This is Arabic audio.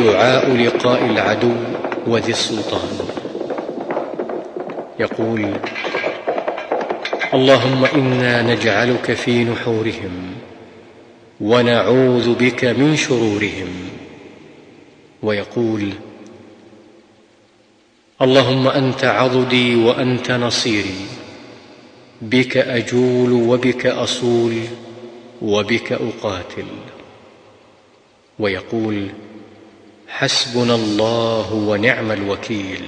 دعاء لقاء العدو وذي السلطان. يقول اللهم إنا نجعلك في نحورهم ونعوذ بك من شرورهم. ويقول اللهم أنت عضدي وأنت نصيري بك أجول وبك أصول وبك أقاتل. ويقول حسبنا الله ونعم الوكيل.